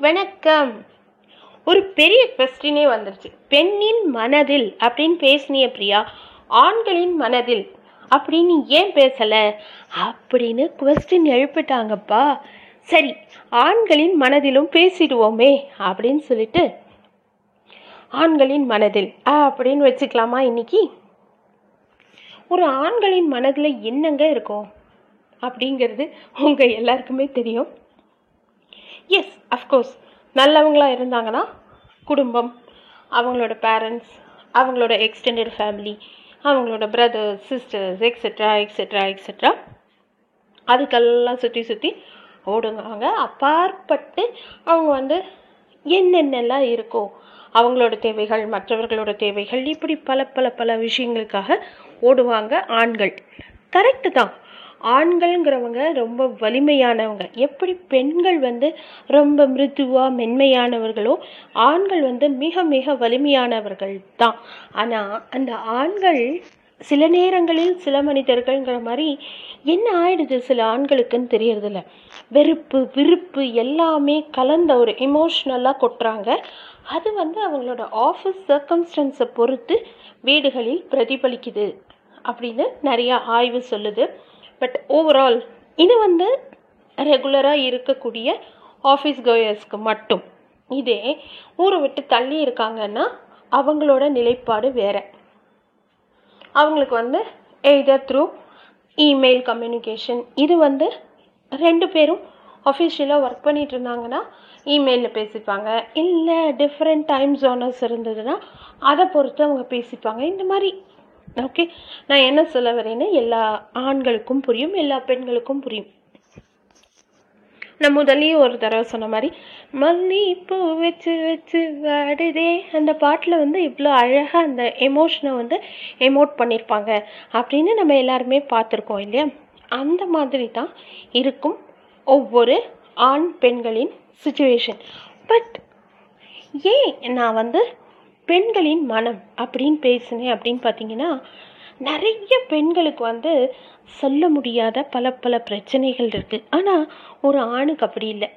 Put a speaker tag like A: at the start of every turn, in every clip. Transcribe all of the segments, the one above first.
A: வணக்கம். ஒரு பெரிய கொஸ்டினே வந்துருச்சு. பெண்ணின் மனதில் அப்படின்னு பேசினிய பிரியா? ஆண்களின் மனதில். அப்படின்னு ஏன் பேசலை? அப்படின்னு கொஸ்டின் எழுப்பிட்டாங்கப்பா. சரி ஆண்களின் மனதிலும் பேசிடுவோமே அப்படின்னு சொல்லிட்டு ஆண்களின் மனதில். அப்படின்னு வச்சுக்கலாமா இன்னைக்கு? ஒரு ஆண்களின் மனதில் என்னங்க இருக்கும்? அப்படிங்கிறது உங்கள் எல்லாருக்குமே தெரியும். எஸ் அஃப்கோர்ஸ் நல்லவங்களாக இருந்தாங்கன்னா குடும்பம் அவங்களோட பேரண்ட்ஸ் அவங்களோட எக்ஸ்டெண்டட் ஃபேமிலி அவங்களோட brothers sisters et cetera et cetera et cetera அதுக்கெல்லாம் சுற்றி சுற்றி ஓடுங்க அப்பாற்பட்டு அவங்க வந்து என்னென்னலாம் இருக்கோ அவங்களோட தேவைகள் மற்றவர்களோட தேவைகள் இப்படி பல பல பல விஷயங்களுக்காக ஓடுவாங்க ஆண்கள். கரெக்டு தான். ஆண்கள்ங்கிறவங்க ரொம்ப வலிமையானவங்க. எப்படி பெண்கள் வந்து ரொம்ப மிருதுவாக மென்மையானவர்களோ ஆண்கள் வந்து மிக மிக வலிமையானவர்கள் தான். ஆனால் அந்த ஆண்கள் சில நேரங்களில் சில மனிதர்கள்ங்கிற மாதிரி என்ன ஆயிடுது சில ஆண்களுக்குன்னு தெரியறதில்ல. வெறுப்பு விருப்பு எல்லாமே கலந்த ஒரு எமோஷ்னலாக கொட்டுறாங்க. அது வந்து அவங்களோட ஆஃபீஸ் சர்க்கம்ஸ்டன்ஸை பொறுத்து வீடுகளில் பிரதிபலிக்குது அப்படின்னு நிறையா ஆய்வு சொல்லுது. பட் ஓவரால் இது வந்து ரெகுலராக இருக்கக்கூடிய ஆஃபீஸ் கோயர்ஸ்க்கு மட்டும். இதே ஊரை விட்டு தள்ளி இருக்காங்கன்னா அவங்களோட நிலைப்பாடு வேறு. அவங்களுக்கு வந்து எய்தர் த்ரூ இமெயில் கம்யூனிகேஷன் இது வந்து ரெண்டு பேரும் அஃபிஷியலாக ஒர்க் பண்ணிட்டு இருந்தாங்கன்னா இமெயிலில் பேசிப்பாங்க. இல்லை டிஃப்ரெண்ட் டைம் ஜோனர்ஸ் இருந்ததுன்னா அதை பொறுத்து அவங்க பேசிப்பாங்க. இந்த மாதிரி ஓகே நான் என்ன சொல்ல வரேன்னு எல்லா ஆண்களுக்கும் புரியும் எல்லா பெண்களுக்கும் புரியும். நான் முதலையும் ஒரு தடவை சொன்ன மாதிரி மல்லிப்பூ வச்சு வச்சு வாடுதே. அந்த பாட்டில் வந்து இவ்வளோ அழகாக அந்த எமோஷனை வந்து எமோட் பண்ணியிருப்பாங்க அப்படின்னு நம்ம எல்லாருமே பார்த்துருக்கோம் இல்லையா? அந்த மாதிரி தான் இருக்கும் ஒவ்வொரு ஆண் பெண்களின் சுச்சுவேஷன் பட் ஏன் நான் வந்து பெண்களின் மனம் அப்படின்னு பேசினேன் அப்படின்னு பார்த்தீங்கன்னா நிறைய பெண்களுக்கு வந்து சொல்ல முடியாத பல பல பிரச்சனைகள் இருக்குது ஆனால் ஒரு ஆணுக்கு அப்படி இல்லை.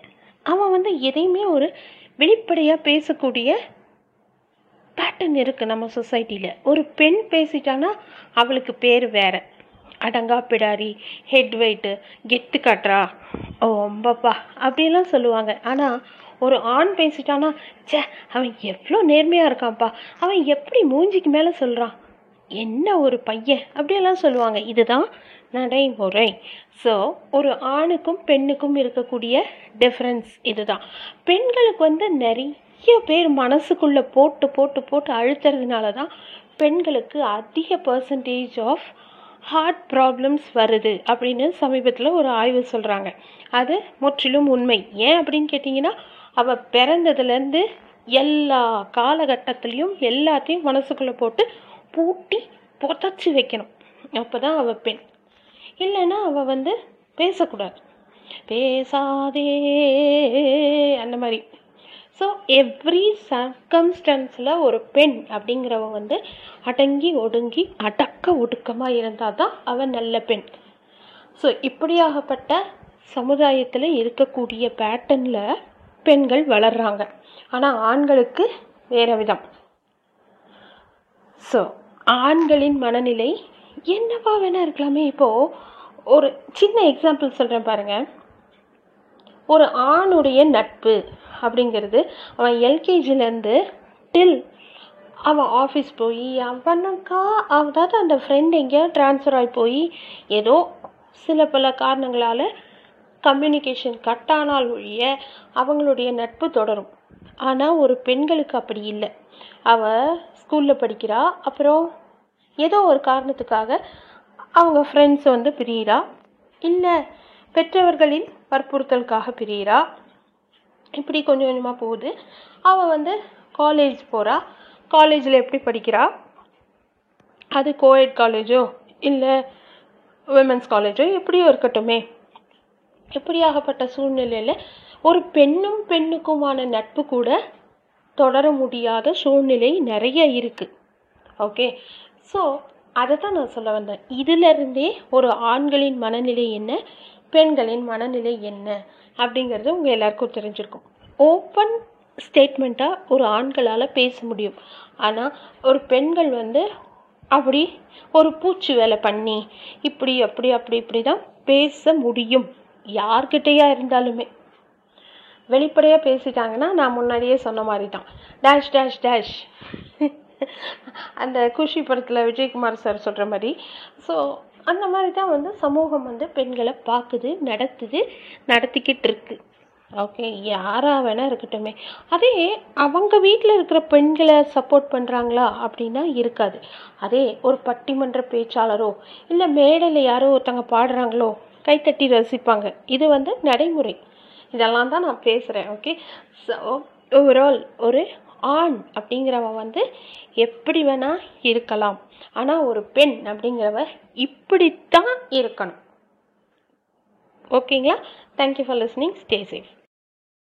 A: அவன் வந்து எதையுமே ஒரு வெளிப்படையாக பேசக்கூடிய பேட்டர்ன் இருக்குது நம்ம சொசைட்டியில் ஒரு பெண் பேசிட்டான்னா அவளுக்கு பேர் வேற. அடங்கா பிடாரி ஹெட் வெயிட்டு கெத்து காட்டுறா. ஓ அம்பப்பா அப்படியெல்லாம் சொல்லுவாங்க. ஆனால் ஒரு ஆண் பேசிட்டானா ச்சே அவன் எவ்வளோ நேர்மையாக இருக்கான்ப்பா. அவன் எப்படி மூஞ்சிக்கு மேலே சொல்கிறான் என்ன ஒரு பையன்? அப்படியெல்லாம் சொல்லுவாங்க. இதுதான் நடைமுறை. ஸோ ஒரு ஆணுக்கும் பெண்ணுக்கும் இருக்கக்கூடிய டிஃப்ரென்ஸ் இதுதான். பெண்களுக்கு வந்து நிறைய பேர் மனசுக்குள்ளே போட்டு போட்டு போட்டு அழுத்துறதுனால தான் பெண்களுக்கு அதிக பர்சன்டேஜ் ஆஃப் ஹார்ட் ப்ராப்ளம்ஸ் வருது அப்படின்னு சமீபத்தில் ஒரு ஆய்வு சொல்கிறாங்க அது முற்றிலும் உண்மை. ஏன் அப்படின்னு கேட்டிங்கன்னா அவள் பிறந்ததுலேருந்து எல்லா காலகட்டத்துலேயும் எல்லாத்தையும் மனசுக்குள்ளே போட்டு பூட்டி புதைச்சி வைக்கணும். அப்போ தான் அவள் பெண். இல்லைன்னா அவள் வந்து பேசக்கூடாது. பேசாதே அந்த மாதிரி. ஸோ எவ்ரி சர்க்கம்ஸ்டன்ஸில் ஒரு பெண் அப்படிங்கிறவ வந்து அடங்கி ஒடுங்கி அடக்க ஒடுக்கமாக இருந்தால் தான் அவள் நல்ல பெண். ஸோ இப்படியாகப்பட்ட சமுதாயத்தில் இருக்கக்கூடிய பேட்டர்னில் பெண்கள் வளர்கிறாங்க ஆனால் ஆண்களுக்கு வேறு விதம். ஸோ ஆண்களின் மனநிலை என்னவா வேணால் இருக்கலாமே. இப்போது ஒரு சின்ன எக்ஸாம்பிள் சொல்கிறேன் பாருங்கள் ஒரு ஆணுடைய நட்பு அப்படிங்கிறது அவன் எல்கேஜிலேருந்து டில் அவன் ஆஃபீஸ் போய் அவனுக்கா அதாவது அந்த ஃப்ரெண்ட் எங்கேயோ ட்ரான்ஸ்ஃபர் ஆகி போய் ஏதோ சில பல காரணங்களால் கம்யூனிகேஷன் கட் ஆனால் ஒழிய அவங்களுடைய நட்பு தொடரும். ஆனால் ஒரு பெண்களுக்கு அப்படி இல்லை. அவள் ஸ்கூலில் படிக்கிறா அப்புறம் ஏதோ ஒரு காரணத்துக்காக அவங்க ஃப்ரெண்ட்ஸ் வந்து பிரியிறா. இல்லை பெற்றவர்களின் வற்புறுத்தலுக்காக பிரியிறா. இப்படி கொஞ்சம் கொஞ்சமாக போகுது. அவள் வந்து காலேஜ் போகிறா காலேஜில் எப்படி படிக்கிறா? அது கோஎட் காலேஜோ இல்லை விமென்ஸ் காலேஜோ எப்படியோ இருக்கட்டுமே. இப்படியாகப்பட்ட சூழ்நிலையில் ஒரு பெண்ணும் பெண்ணுக்குமான நட்பு கூட தொடர முடியாத சூழ்நிலை நிறைய இருக்குது ஓகே ஸோ அதை தான் நான் சொல்ல வந்தேன். இதிலிருந்தே ஒரு ஆண்களின் மனநிலை என்ன? பெண்களின் மனநிலை என்ன? அப்படிங்கிறது உங்கள் எல்லாருக்கும் தெரிஞ்சிருக்கும். ஓப்பன் ஸ்டேட்மெண்ட்டாக ஒரு ஆண்களால் பேச முடியும். ஆனால் ஒரு பெண்கள் வந்து அப்படி ஒரு பூச்சி வேலை பண்ணி இப்படி அப்படி அப்படி இப்படி தான் பேச முடியும். யார்கிட்டயா இருந்தாலுமே. வெளிப்படையாக பேசிட்டாங்கன்னா நான் முன்னாடியே சொன்ன மாதிரி தான் டேஷ் டேஷ் டேஷ் அந்த குஷி படத்தில் விஜயகுமார் சார் சொல்கிற மாதிரி. ஸோ அந்த மாதிரி தான் வந்து சமூகம் வந்து பெண்களை பார்க்குது நடத்துது நடத்திக்கிட்டு இருக்கு. ஓகே யாராக வேணால் இருக்கட்டுமே. அதே அவங்க வீட்டில் இருக்கிற பெண்களை சப்போர்ட் பண்ணுறாங்களா அப்படின்னா இருக்காது. அதே ஒரு பட்டிமன்ற பேச்சாளரோ இல்லை மேடையில் யாரோ ஒருத்தங்க பாடுறாங்களோ கைத்தட்டி ரசிப்பாங்க. இது வந்து நடைமுறை. இதெல்லாம் தான் நான் பேசுகிறேன் ஓகே ஸோ ஓவரால் ஒரு ஆண் அப்படிங்கிறவ வந்து எப்படி வேணால் இருக்கலாம். ஆனால் ஒரு பெண் அப்படிங்கிறவ இப்படித்தான் இருக்கணும். ஓகேங்களா thank you for listening stay safe